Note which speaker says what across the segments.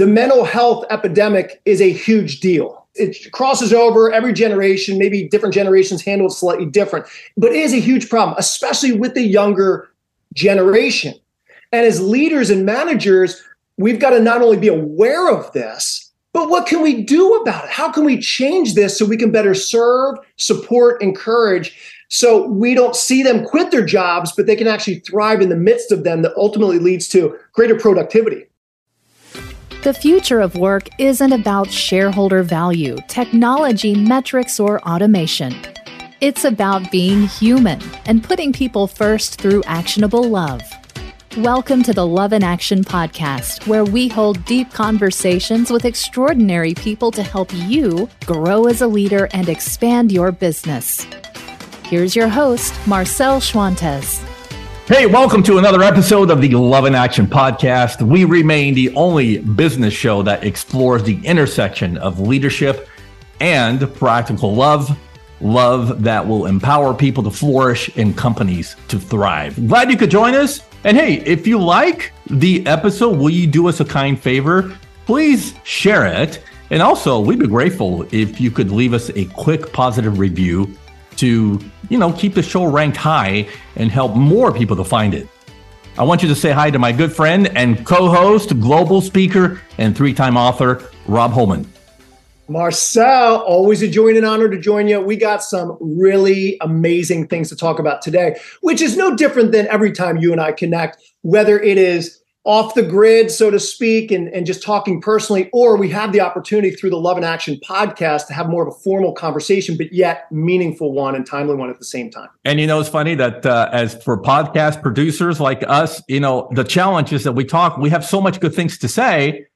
Speaker 1: the mental health epidemic is a huge deal. It crosses over every generation, maybe different generations handle it slightly different, but it is a huge problem, especially with the younger generation. And as leaders and managers, we've got to not only be aware of this, but what can we do about it? How can we change this so we can better serve, support, encourage so we don't see them quit their jobs, but they can actually thrive in the midst of them that ultimately leads to greater productivity?
Speaker 2: The future of work isn't about shareholder value, technology, metrics, or automation. It's about being human and putting people first through actionable love. Welcome to the Love in Action podcast, where we hold deep conversations with extraordinary people to help you grow as a leader and expand your business. Here's your host, Marcel Schwantes.
Speaker 3: Hey, welcome to another episode of the Love in Action podcast. We remain the only business show that explores the intersection of leadership and practical love. Love that will empower people to flourish and companies to thrive. Glad you could join us. And hey, if you like the episode, will you do us a kind favor? Please share it. And also, we'd be grateful if you could leave us a quick positive review to, you know, keep the show ranked high and help more people to find it. I want you to say hi to my good friend and co-host, global speaker, and three-time author, Robb Holman.
Speaker 1: Marcel, always a joy and an honor to join you. We got some really amazing things to talk about today, which is no different than every time you and I connect, whether it is off the grid, so to speak, and, and just talking personally, or we have the opportunity through the Love in Action podcast to have more of a formal conversation, but yet meaningful one and timely one at the same time.
Speaker 3: And you know, it's funny that uh, as for podcast producers like us, you know, the challenge is that we talk, we have so much good things to say,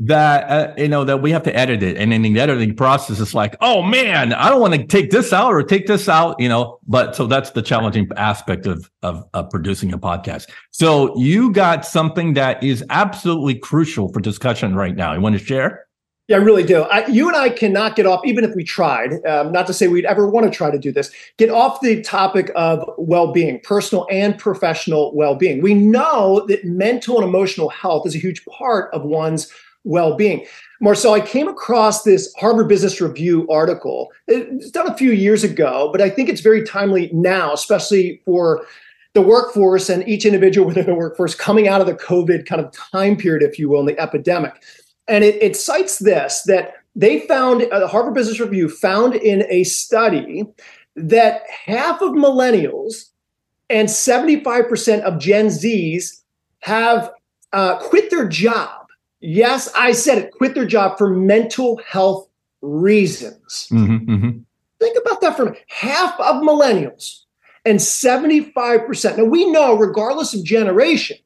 Speaker 3: that uh, you know that we have to edit it. And in the editing process it's like oh man i don't want to take this out or take this out you know? But so that's the challenging aspect of, of of producing a podcast. So you got something that is absolutely crucial for discussion right now. You want to share
Speaker 1: yeah, I really do. I, you and I cannot get off, even if we tried, um, not to say we'd ever want to try to do this, get off the topic of well being, personal and professional well being. We know that mental and emotional health is a huge part of one's well being. Marcel, I came across this Harvard Business Review article. It's done a few years ago, but I think it's very timely now, especially for the workforce and each individual within the workforce coming out of the COVID kind of time period, if you will, in the epidemic. And it, it cites this that they found, uh, the Harvard Business Review found in a study that half of millennials and 75% of Gen Zs have uh, quit their job. Yes, I said it, quit their job for mental health reasons. Mm-hmm, mm-hmm. Think about that for a minute. Half of millennials and 75%. Now, we know, regardless of generation,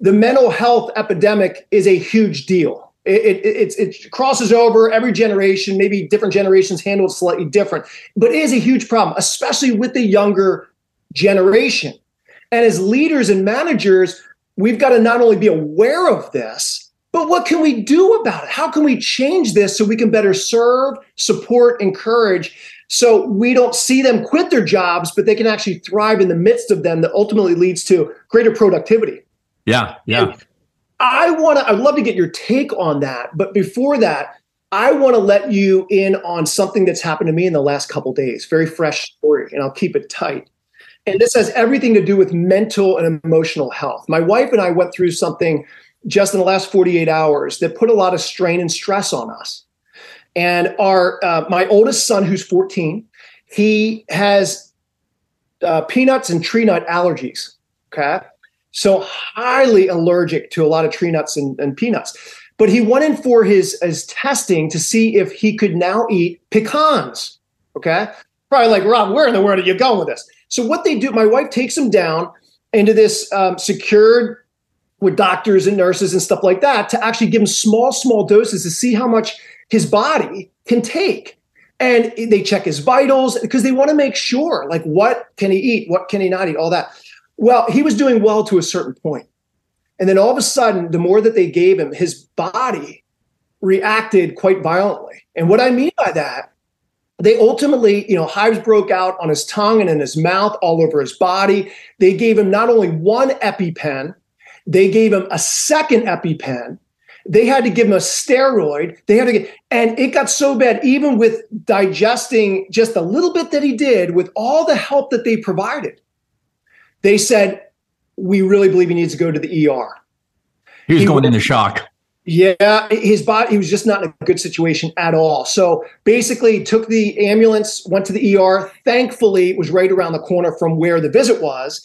Speaker 1: the mental health epidemic is a huge deal. It, it, it, crosses over every generation, maybe different generations handle it slightly different, but it is a huge problem, especially with the younger generation. And as leaders and managers, we've got to not only be aware of this, but what can we do about it? How can we change this so we can better serve, support, encourage so we don't see them quit their jobs, but they can actually thrive in the midst of them that ultimately leads to greater productivity?
Speaker 3: Yeah, yeah. And
Speaker 1: I want to, I'd love to get your take on that. But before that, I want to let you in on something that's happened to me in the last couple days. Very fresh story, and I'll keep it tight. And this has everything to do with mental and emotional health. My wife and I went through something just in the last 48 hours that put a lot of strain and stress on us. And our uh, my oldest son, who's 14, he has uh, peanuts and tree nut allergies. Okay, so highly allergic to a lot of tree nuts and, and peanuts. But he went in for his, his testing to see if he could now eat pecans. Okay. Probably like, Rob, where in the world are you going with this? So what they do, my wife takes him down into this um, secured with doctors and nurses and stuff like that to actually give him small, small doses to see how much his body can take. And they check his vitals because they want to make sure, like, what can he eat? What can he not eat? All that. Well, he was doing well to a certain point. And then all of a sudden, the more that they gave him, his body reacted quite violently. And what I mean by that, they ultimately, you know, hives broke out on his tongue and in his mouth, all over his body. They gave him not only one EpiPen, they gave him a second EpiPen. They had to give him a steroid. They had to get, and it got so bad, even with digesting just a little bit that he did, with all the help that they provided, they said, We really believe he needs to go to the ER.
Speaker 3: He was he going into shock.
Speaker 1: Yeah, his body, he was just not in a good situation at all. So basically, took the ambulance, went to the ER. Thankfully, it was right around the corner from where the visit was.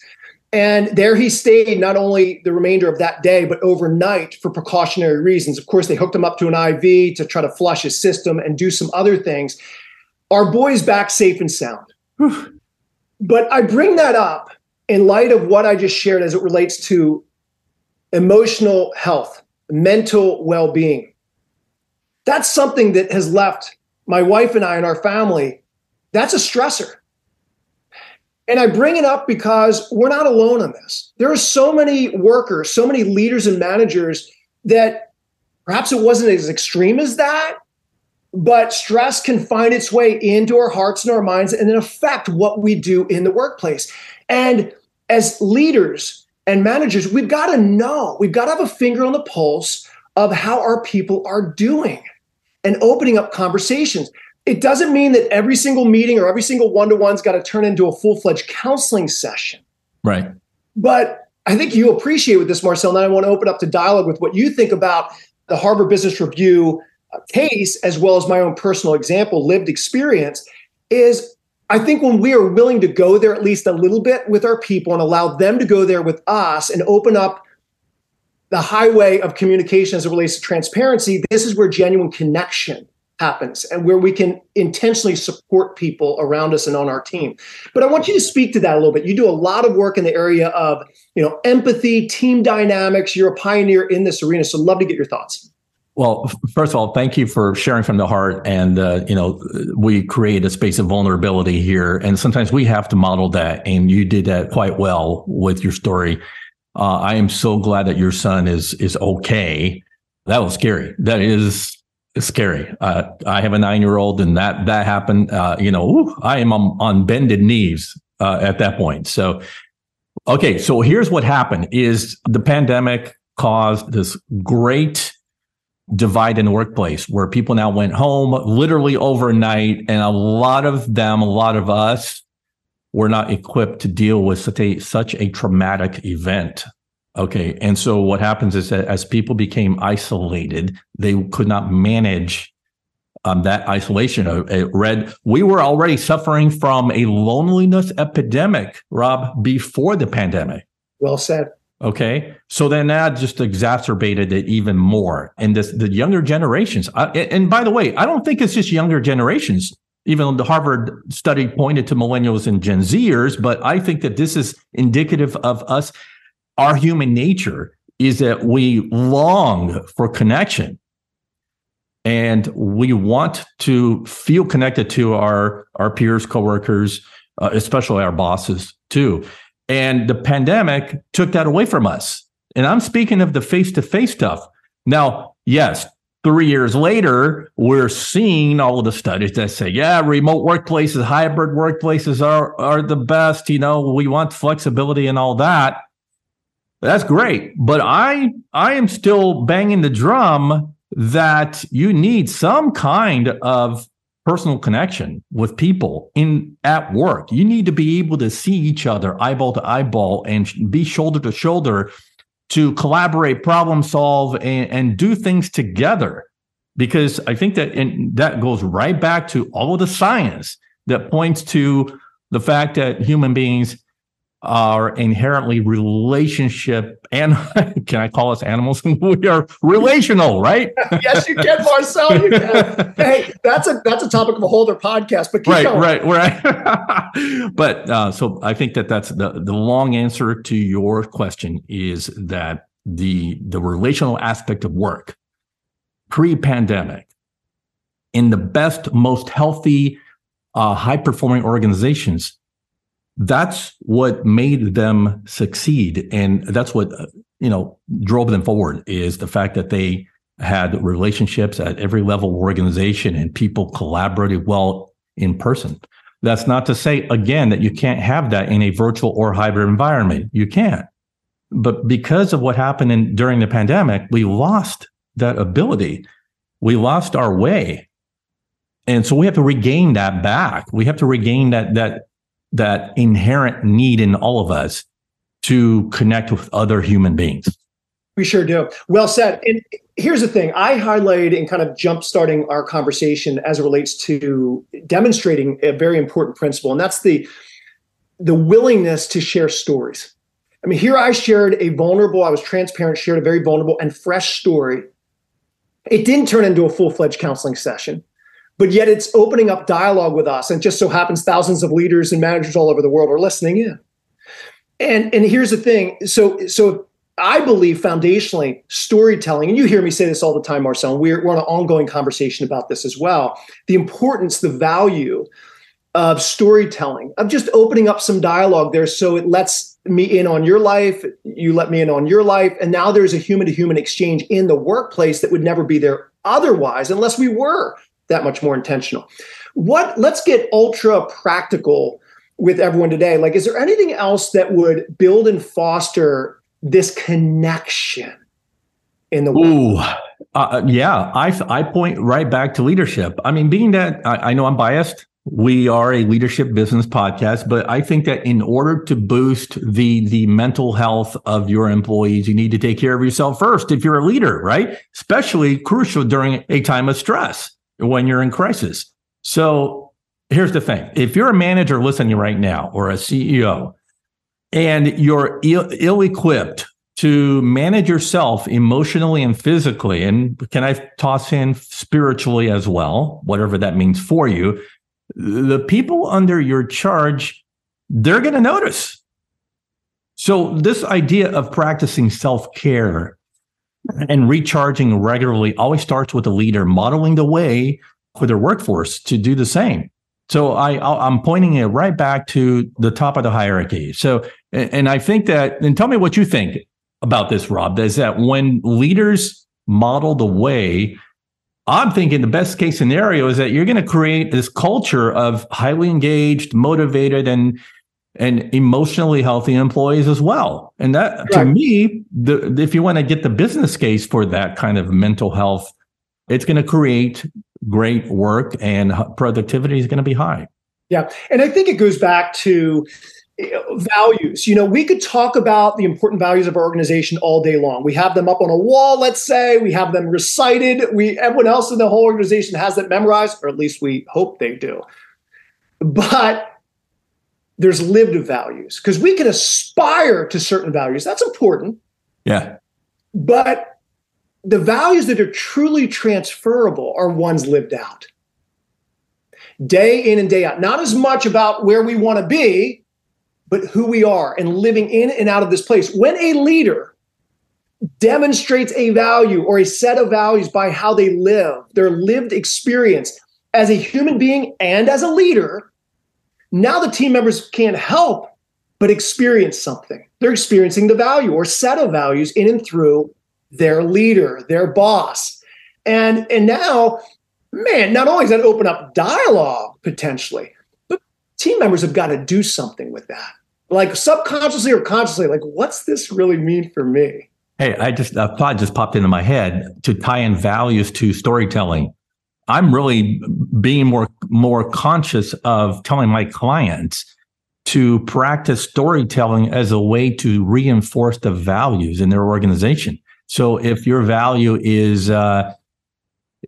Speaker 1: And there he stayed not only the remainder of that day, but overnight for precautionary reasons. Of course, they hooked him up to an IV to try to flush his system and do some other things. Our boy's back safe and sound. but I bring that up in light of what I just shared as it relates to emotional health, mental well being. That's something that has left my wife and I and our family. That's a stressor. And I bring it up because we're not alone on this. There are so many workers, so many leaders and managers that perhaps it wasn't as extreme as that, but stress can find its way into our hearts and our minds and then affect what we do in the workplace. And as leaders and managers, we've got to know, we've got to have a finger on the pulse of how our people are doing and opening up conversations. It doesn't mean that every single meeting or every single one to one's got to turn into a full fledged counseling session.
Speaker 3: Right.
Speaker 1: But I think you appreciate with this, Marcel, and I want to open up to dialogue with what you think about the Harvard Business Review uh, case, as well as my own personal example, lived experience, is I think when we are willing to go there at least a little bit with our people and allow them to go there with us and open up the highway of communication as it relates to transparency, this is where genuine connection happens and where we can intentionally support people around us and on our team. But I want you to speak to that a little bit. You do a lot of work in the area of, you know, empathy, team dynamics. You're a pioneer in this arena, so love to get your thoughts.
Speaker 3: Well, first of all, thank you for sharing from the heart. And, uh, you know, we create a space of vulnerability here. And sometimes we have to model that. And you did that quite well with your story. Uh, I am so glad that your son is, is okay. That was scary. That is scary. Uh, I have a nine year old, and that that happened. Uh, you know, I am on, on bended knees uh, at that point. So, okay, so here's what happened: is the pandemic caused this great divide in the workplace where people now went home literally overnight, and a lot of them, a lot of us, were not equipped to deal with such a such a traumatic event Okay. And so what happens is that as people became isolated, they could not manage um, that isolation. Uh, it read, we were already suffering from a loneliness epidemic, Rob, before the pandemic.
Speaker 1: Well said.
Speaker 3: Okay. So then that just exacerbated it even more. And this, the younger generations, uh, and by the way, I don't think it's just younger generations. Even the Harvard study pointed to millennials and Gen Zers, but I think that this is indicative of us our human nature is that we long for connection and we want to feel connected to our our peers coworkers uh, especially our bosses too and the pandemic took that away from us. And i'm speaking of the face-to-face stuff. Now yes three years later we're seeing all of the studies that say yeah remote workplaces hybrid workplaces are are the best you know we want flexibility and all that. That's great, but I I am still banging the drum that you need some kind of personal connection with people in at work. You need to be able to see each other eyeball to eyeball and be shoulder to shoulder to collaborate, problem solve, and, and do things together. Because I think that and that goes right back to all of the science that points to the fact that human beings are inherently relationship and can I call us animals? we are relational, right?
Speaker 1: yes, you can, Marcel. You can. hey, that's a that's a topic of a whole other podcast. But
Speaker 3: right, going. right, right. but uh, so I think that that's the the long answer to your question is that the the relational aspect of work pre-pandemic in the best, most healthy, uh, high performing organizations that's what made them succeed and that's what uh, you know drove them forward is the fact that they had relationships at every level of organization and people collaborated well in person that's not to say again that you can't have that in a virtual or hybrid environment you can't but because of what happened in, during the pandemic we lost that ability. We lost our way. And so we have to regain that back. We have to regain that that that inherent need in all of us to connect with other human beings.
Speaker 1: We sure do. Well said. And here's the thing I highlighted in kind of jump starting our conversation as it relates to demonstrating a very important principle, and that's the the willingness to share stories. I mean, here I shared a vulnerable, I was transparent, shared a very vulnerable and fresh story. It didn't turn into a full fledged counseling session, but yet it's opening up dialogue with us. And just so happens thousands of leaders and managers all over the world are listening in. And, and here's the thing. So, so I believe foundationally storytelling, and you hear me say this all the time, Marcel, we're, we're on an ongoing conversation about this as well. The importance, the value of storytelling, of just opening up some dialogue there so it lets me in on your life, you let me in on your life. And now there's a human to human exchange in the workplace that would never be there otherwise unless we were that much more intentional. What let's get ultra practical with everyone today. Like, is there anything else that would build and foster this connection in the
Speaker 3: world? Ooh, uh, yeah, I I point right back to leadership. I mean, being that I, I know I'm biased, we are a leadership business podcast, but I think that in order to boost the the mental health of your employees, you need to take care of yourself first. If you're a leader, right? Especially crucial during a time of stress when you're in crisis. So here's the thing: if you're a manager listening right now, or a CEO, and you're ill equipped to manage yourself emotionally and physically, and can I toss in spiritually as well, whatever that means for you, the people under your charge, they're going to notice. So, this idea of practicing self care and recharging regularly always starts with the leader modeling the way for their workforce to do the same. So I I'm pointing it right back to the top of the hierarchy. So and I think that and tell me what you think about this, Rob. Is that when leaders model the way, I'm thinking the best case scenario is that you're going to create this culture of highly engaged, motivated, and and emotionally healthy employees as well. And that right. to me, the, if you want to get the business case for that kind of mental health, it's going to create great work and productivity is going to be high.
Speaker 1: Yeah. And I think it goes back to eh, values. You know, we could talk about the important values of our organization all day long. We have them up on a wall, let's say, we have them recited. We everyone else in the whole organization has it memorized, or at least we hope they do. But there's lived values because we can aspire to certain values. That's important.
Speaker 3: Yeah.
Speaker 1: But the values that are truly transferable are ones lived out day in and day out. Not as much about where we want to be, but who we are and living in and out of this place. When a leader demonstrates a value or a set of values by how they live, their lived experience as a human being and as a leader, now the team members can't help but experience something. They're experiencing the value or set of values in and through their leader, their boss. And and now, man, not only does that open up dialogue potentially, but team members have got to do something with that. Like subconsciously or consciously, like, what's this really mean for me?
Speaker 3: Hey, I just a thought just popped into my head to tie in values to storytelling. I'm really being more more conscious of telling my clients to practice storytelling as a way to reinforce the values in their organization. So if your value is, uh,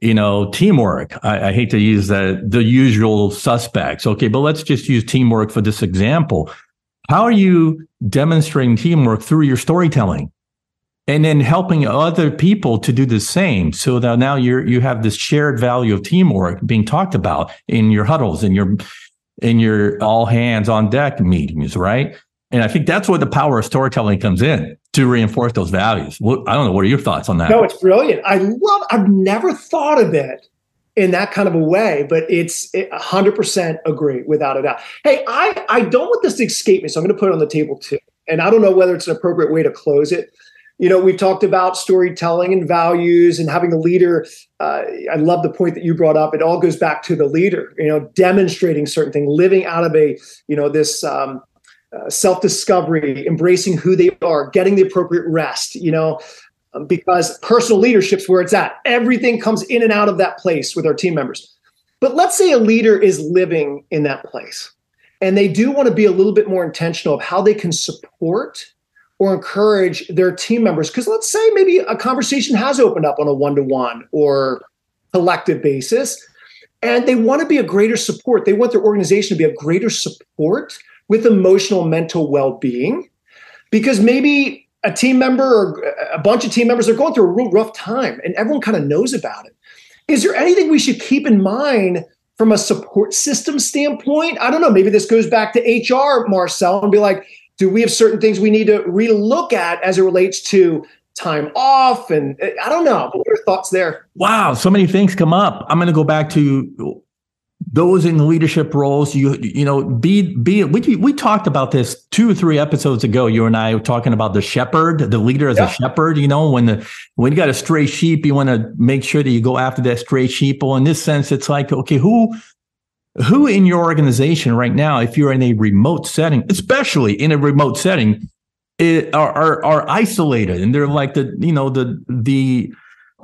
Speaker 3: you know, teamwork, I, I, hate to use the the usual suspects. Okay, but let's just use teamwork for this example. How are you demonstrating teamwork through your storytelling? And then helping other people to do the same, so that now you're you have this shared value of teamwork being talked about in your huddles, in your in your all hands on deck meetings, right? And I think that's where the power of storytelling comes in to reinforce those values. I don't know. What are your thoughts on that?
Speaker 1: No, it's brilliant. I love. I've never thought of it in that kind of a way, but it's hundred percent agree without a doubt. Hey, I I don't want this to escape me, so I'm going to put it on the table too. And I don't know whether it's an appropriate way to close it. You know, we've talked about storytelling and values and having a leader. Uh, I love the point that you brought up. It all goes back to the leader. You know, demonstrating certain things, living out of a you know this um, uh, self discovery, embracing who they are, getting the appropriate rest, you know, um, because personal leadership's where it's at. Everything comes in and out of that place with our team members. But let's say a leader is living in that place and they do want to be a little bit more intentional of how they can support or encourage their team members. Because let's say maybe a conversation has opened up on a one to one or collective basis, and they want to be a greater support. They want their organization to be a greater support with emotional, mental well being. Because maybe a team member or a bunch of team members are going through a real rough time and everyone kind of knows about it. Is there anything we should keep in mind from a support system standpoint? I don't know. Maybe this goes back to HR, Marcel, and be like, do we have certain things we need to relook at as it relates to time off? And uh, I don't know. What are your thoughts there?
Speaker 3: Wow, so many things come up. I'm going to go back to those in leadership roles you you know be be we we talked about this two or three episodes ago you and I were talking about the shepherd the leader as yeah. a shepherd you know when the when you got a stray sheep you want to make sure that you go after that stray sheep well in this sense it's like okay who who in your organization right now if you're in a remote setting especially in a remote setting it, are, are are isolated and they're like the you know the the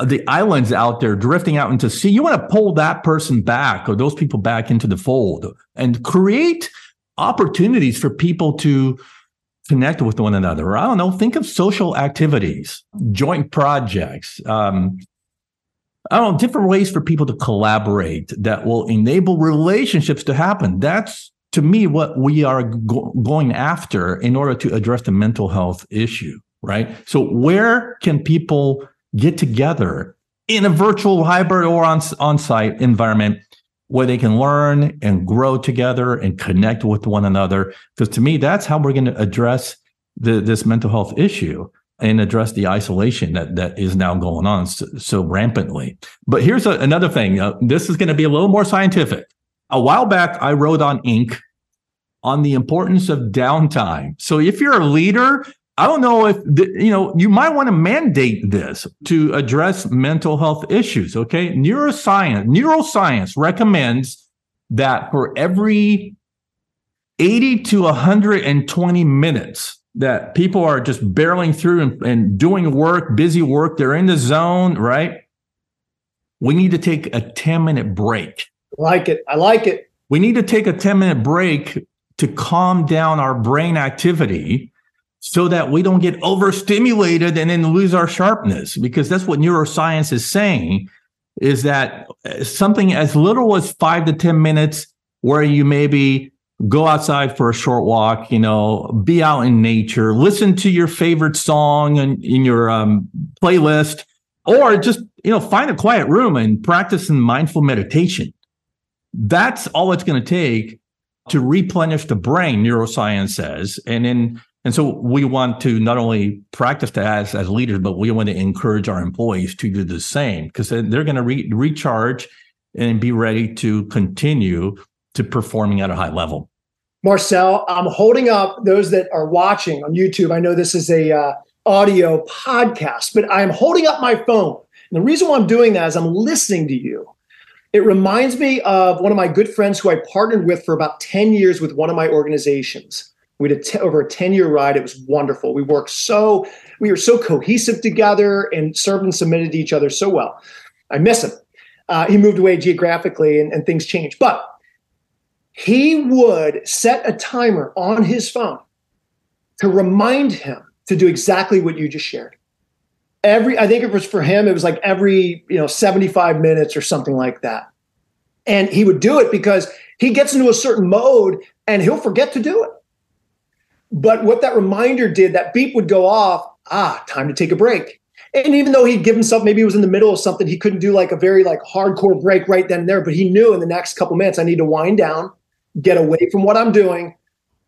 Speaker 3: the islands out there drifting out into sea. You want to pull that person back or those people back into the fold and create opportunities for people to connect with one another. I don't know. Think of social activities, joint projects. Um, I don't know, different ways for people to collaborate that will enable relationships to happen. That's to me what we are go- going after in order to address the mental health issue, right? So where can people get together in a virtual hybrid or on, on-site environment where they can learn and grow together and connect with one another. Because to me, that's how we're going to address the, this mental health issue and address the isolation that, that is now going on so, so rampantly. But here's a, another thing. Uh, this is going to be a little more scientific. A while back, I wrote on Inc. on the importance of downtime. So if you're a leader, I don't know if you know you might want to mandate this to address mental health issues. Okay, neuroscience neuroscience recommends that for every 80 to 120 minutes that people are just barreling through and, and doing work, busy work, they're in the zone, right? We need to take a 10 minute break.
Speaker 1: I like it. I like it.
Speaker 3: We need to take a 10 minute break to calm down our brain activity so that we don't get overstimulated and then lose our sharpness because that's what neuroscience is saying is that something as little as 5 to 10 minutes where you maybe go outside for a short walk you know be out in nature listen to your favorite song in, in your um, playlist or just you know find a quiet room and practice some mindful meditation that's all it's going to take to replenish the brain neuroscience says and then and so we want to not only practice that as, as leaders, but we want to encourage our employees to do the same because they're going to re- recharge and be ready to continue to performing at a high level.
Speaker 1: Marcel, I'm holding up those that are watching on YouTube. I know this is a uh, audio podcast, but I'm holding up my phone. And the reason why I'm doing that is I'm listening to you. It reminds me of one of my good friends who I partnered with for about 10 years with one of my organizations. We did over a 10 year ride. It was wonderful. We worked so, we were so cohesive together and served and submitted to each other so well. I miss him. Uh, he moved away geographically and, and things changed. But he would set a timer on his phone to remind him to do exactly what you just shared. Every, I think it was for him, it was like every, you know, 75 minutes or something like that. And he would do it because he gets into a certain mode and he'll forget to do it. But what that reminder did, that beep would go off. Ah, time to take a break. And even though he'd give himself, maybe he was in the middle of something, he couldn't do like a very like hardcore break right then and there. But he knew in the next couple minutes, I need to wind down, get away from what I'm doing,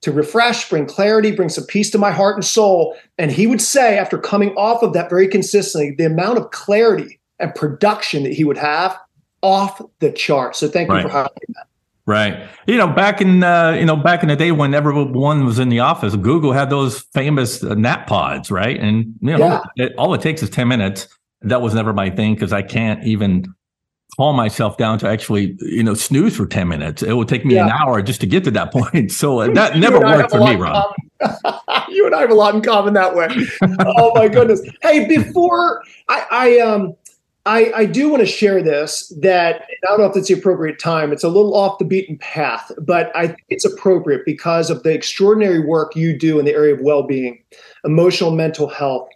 Speaker 1: to refresh, bring clarity, bring some peace to my heart and soul. And he would say, after coming off of that very consistently, the amount of clarity and production that he would have off the chart. So thank right. you for highlighting that.
Speaker 3: Right. You know, back in uh, you know back in the day when everyone was in the office, Google had those famous uh, nap pods, right? And you know, yeah. it, all it takes is ten minutes. That was never my thing because I can't even calm myself down to actually you know snooze for ten minutes. It would take me yeah. an hour just to get to that point. So uh, that never worked for me, Rob.
Speaker 1: you and I have a lot in common that way. oh my goodness. Hey, before I, I um I, I do want to share this that I don't know if it's the appropriate time. It's a little off the beaten path, but I think it's appropriate because of the extraordinary work you do in the area of well-being, emotional mental health,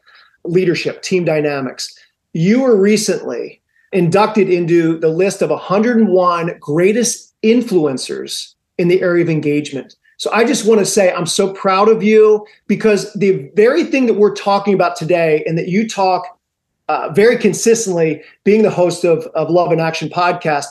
Speaker 1: leadership, team dynamics. You were recently inducted into the list of 101 greatest influencers in the area of engagement. So I just want to say I'm so proud of you because the very thing that we're talking about today and that you talk uh, very consistently being the host of, of Love in Action podcast,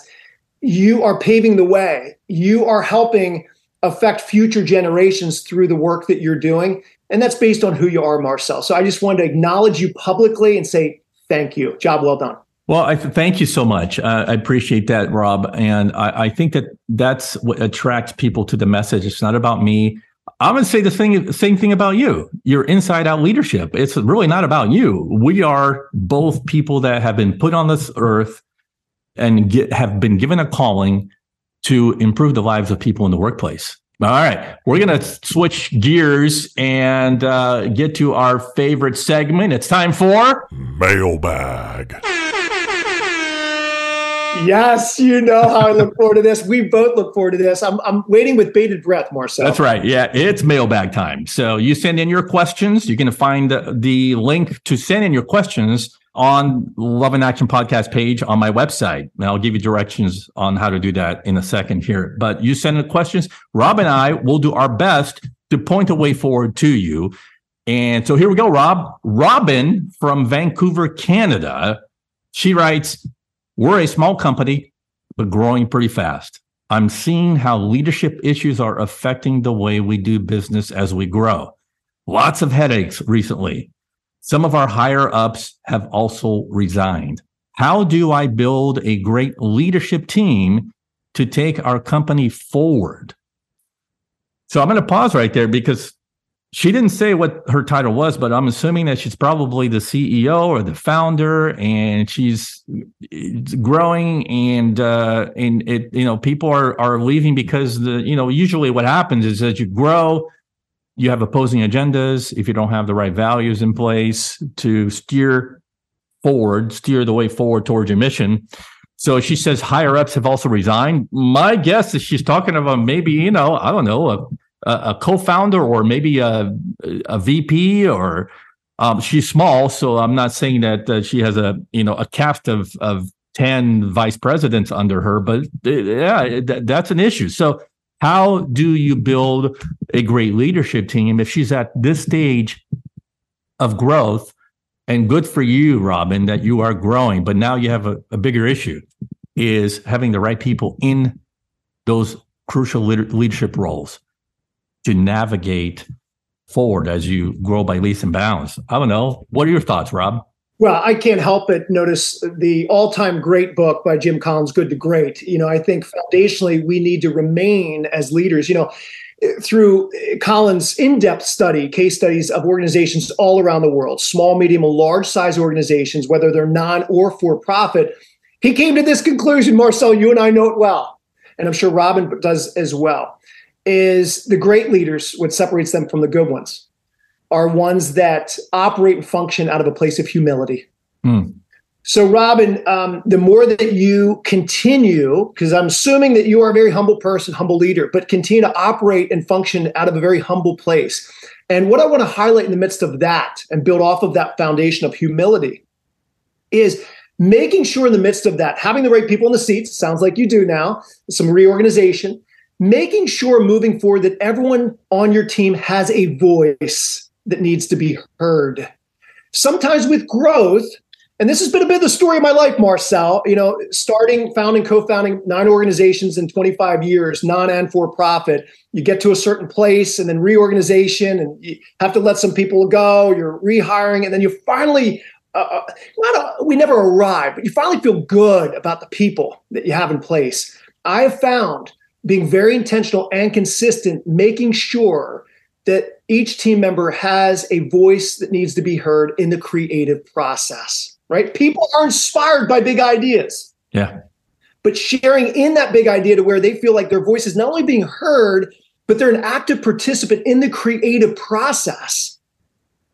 Speaker 1: you are paving the way. You are helping affect future generations through the work that you're doing. And that's based on who you are, Marcel. So I just wanted to acknowledge you publicly and say thank you. Job well done.
Speaker 3: Well, I th- thank you so much. Uh, I appreciate that, Rob. And I, I, think that that's what attracts people to the message. It's not about me. I'm going to say the thing, same thing about you. Your inside out leadership. It's really not about you. We are both people that have been put on this earth and get, have been given a calling to improve the lives of people in the workplace. All right, we're going to switch gears and uh, get to our favorite segment. It's time for
Speaker 4: mailbag.
Speaker 1: Yes, you know how I look forward to this. We both look forward to this. I'm, I'm waiting with bated breath, Marcel.
Speaker 3: That's right. Yeah, it's mailbag time. So you send in your questions. You can find the, the link to send in your questions on Love in Action podcast page on my website. And I'll give you directions on how to do that in a second here. But you send in questions. Rob and I will do our best to point the way forward to you. And so here we go, Rob. Robin from Vancouver, Canada. She writes, we're a small company, but growing pretty fast. I'm seeing how leadership issues are affecting the way we do business as we grow. Lots of headaches recently. Some of our higher ups have also resigned. How do I build a great leadership team to take our company forward? So I'm going to pause right there because she didn't say what her title was, but I'm assuming that she's probably the CEO or the founder, and she's growing. And uh, and it, you know, people are are leaving because the you know usually what happens is as you grow, you have opposing agendas. If you don't have the right values in place to steer forward, steer the way forward towards your mission. So she says higher ups have also resigned. My guess is she's talking about maybe you know I don't know a a, co-founder or maybe a, a VP or um, she's small, so I'm not saying that uh, she has a you know a cast of of ten vice presidents under her, but uh, yeah, th- that's an issue. So how do you build a great leadership team if she's at this stage of growth? And good for you, Robin, that you are growing, but now you have a, a bigger issue is having the right people in those crucial leadership roles to navigate forward as you grow by leaps and bounds. I don't know. What are your thoughts, Rob?
Speaker 1: Well, I can't help but notice the all-time great book by Jim Collins, Good to Great. You know, I think foundationally we need to remain as leaders. You know, through Collins' in-depth study, case studies of organizations all around the world, small, medium, and large size organizations, whether they're non or for profit, he came to this conclusion. Marcel, you and I know it well, and I'm sure Robin does as well is the great leaders, what separates them from the good ones, are ones that operate and function out of a place of humility. Mm. So, Robin, um, the more that you continue, because I'm assuming that you are a very humble person, humble leader, but continue to operate and function out of a very humble place. And what I want to highlight in the midst of that and build off of that foundation of humility is making sure in the midst of that, having the right people in the seats, sounds like you do now, some reorganization, making sure moving forward that everyone on your team has a voice that needs to be heard. Sometimes with growth, and this has been a bit of the story of my life, Marcel, you know, starting, founding, co-founding nine organizations in 25 years, non and for profit. You get to a certain place and then reorganization and you have to let some people go, you're rehiring, and then you finally uh, uh a, we never arrive, but you finally feel good about the people that you have in place. I have found being very intentional and consistent, making sure that each team member has a voice that needs to be heard in the creative process, right? People are inspired by big ideas.
Speaker 3: Yeah.
Speaker 1: But sharing in that big idea to where they feel like their voice is not only being heard, but they're an active participant in the creative process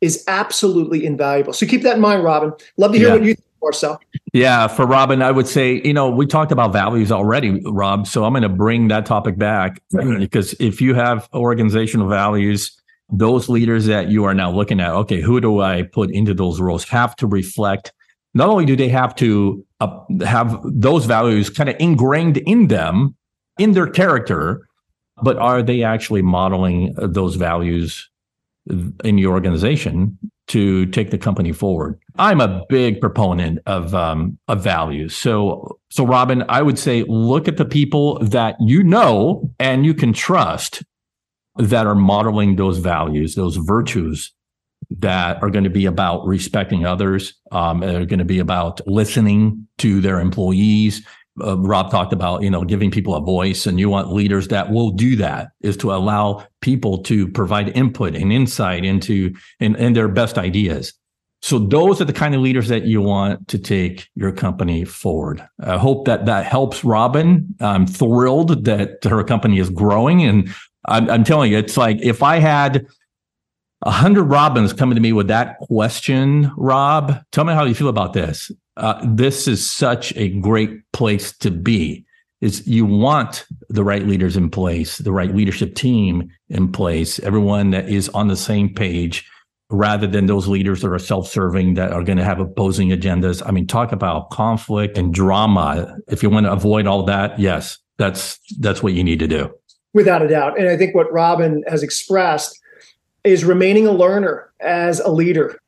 Speaker 1: is absolutely invaluable. So keep that in mind, Robin. Love to hear yeah. what you think, Marcel.
Speaker 3: Yeah, for Robin, I would say, you know, we talked about values already, Rob. So I'm going to bring that topic back because if you have organizational values, those leaders that you are now looking at, okay, who do I put into those roles have to reflect. Not only do they have to uh, have those values kind of ingrained in them, in their character, but are they actually modeling those values in your organization to take the company forward? I'm a big proponent of um, of values. So so Robin, I would say look at the people that you know and you can trust that are modeling those values, those virtues that are going to be about respecting others, um, are going to be about listening to their employees. Uh, Rob talked about, you know, giving people a voice, and you want leaders that will do that is to allow people to provide input and insight into and, and their best ideas. So those are the kind of leaders that you want to take your company forward. I hope that that helps Robin. I'm thrilled that her company is growing and I'm, I'm telling you, it's like if I had a hundred Robins coming to me with that question, Rob, tell me how you feel about this. Uh, this is such a great place to be. Is you want the right leaders in place, the right leadership team in place, everyone that is on the same page, rather than those leaders that are self-serving that are going to have opposing agendas. I mean, talk about conflict and drama. If you want to avoid all that, yes, that's that's what you need to do.
Speaker 1: Without a doubt. And I think what Robin has expressed is remaining a learner as a leader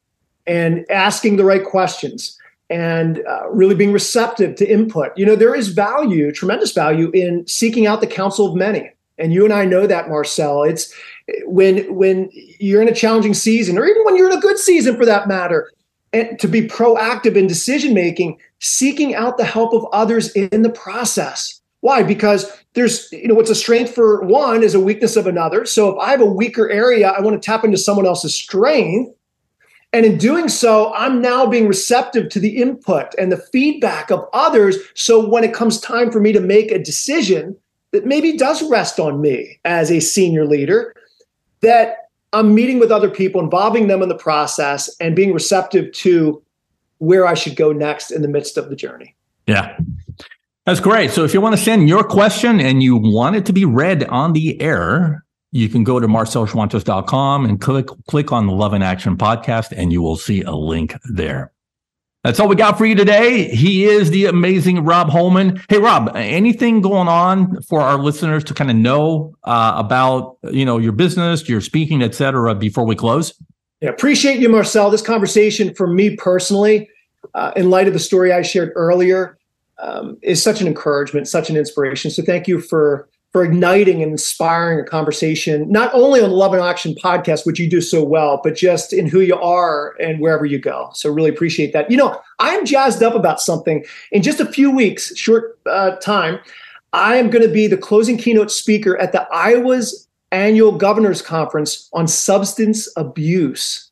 Speaker 1: and asking the right questions and uh, really being receptive to input. You know, there is value, tremendous value in seeking out the counsel of many. And you and I know that, Marcel. It's when when you're in a challenging season, or even when you're in a good season for that matter, and to be proactive in decision making, seeking out the help of others in the process. Why? Because there's, you know, what's a strength for one is a weakness of another. So if I have a weaker area, I want to tap into someone else's strength. And in doing so, I'm now being receptive to the input and the feedback of others. So when it comes time for me to make a decision that maybe does rest on me as a senior leader, that I'm meeting with other people, involving them in the process, and being receptive to where I should go next in the midst of the journey.
Speaker 3: Yeah. That's great. So if you want to send your question and you want it to be read on the air, you can go to marcelschwantes.com and click click on the Love in Action podcast and you will see a link there. That's all we got for you today. He is the amazing Robb Holman. Hey, Rob, anything going on for our listeners to kind of know uh, about, you know, your business, your speaking, et cetera, before we close?
Speaker 1: Yeah, appreciate you, Marcel. This conversation for me personally, uh, in light of the story I shared earlier, um, is such an encouragement, such an inspiration. So thank you for for igniting and inspiring a conversation, not only on the Love in Action podcast, which you do so well, but just in who you are and wherever you go. So really appreciate that. You know, I'm jazzed up about something. In just a few weeks, short uh, time, I am going to be the closing keynote speaker at the Iowa's annual governors conference on substance abuse.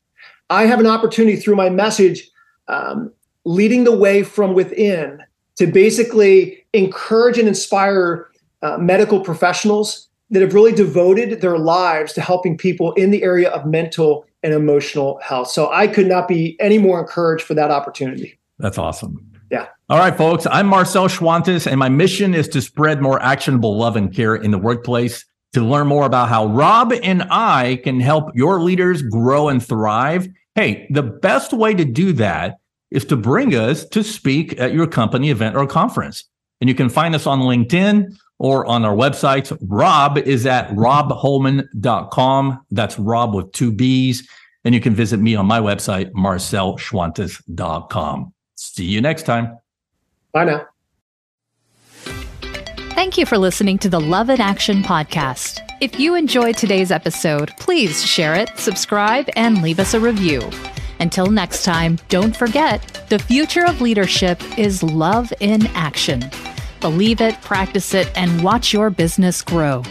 Speaker 1: I have an opportunity through my message, um, leading the way from within to basically encourage and inspire uh, medical professionals that have really devoted their lives to helping people in the area of mental and emotional health. So I could not be any more encouraged for that opportunity.
Speaker 3: That's awesome.
Speaker 1: Yeah.
Speaker 3: All right, folks. I'm Marcel Schwantes, and my mission is to spread more actionable love and care in the workplace. To learn more about how Rob and I can help your leaders grow and thrive, hey, the best way to do that is to bring us to speak at your company event or conference. And you can find us on LinkedIn or on our website. Rob is at robbholman.com. That's Rob with two B's. And you can visit me on my website, marcelschwantes.com. See you next time.
Speaker 1: Bye now.
Speaker 2: Thank you for listening to the Love in Action podcast. If you enjoyed today's episode, please share it, subscribe, and leave us a review. Until next time, don't forget the future of leadership is love in action. Believe it, practice it, and watch your business grow.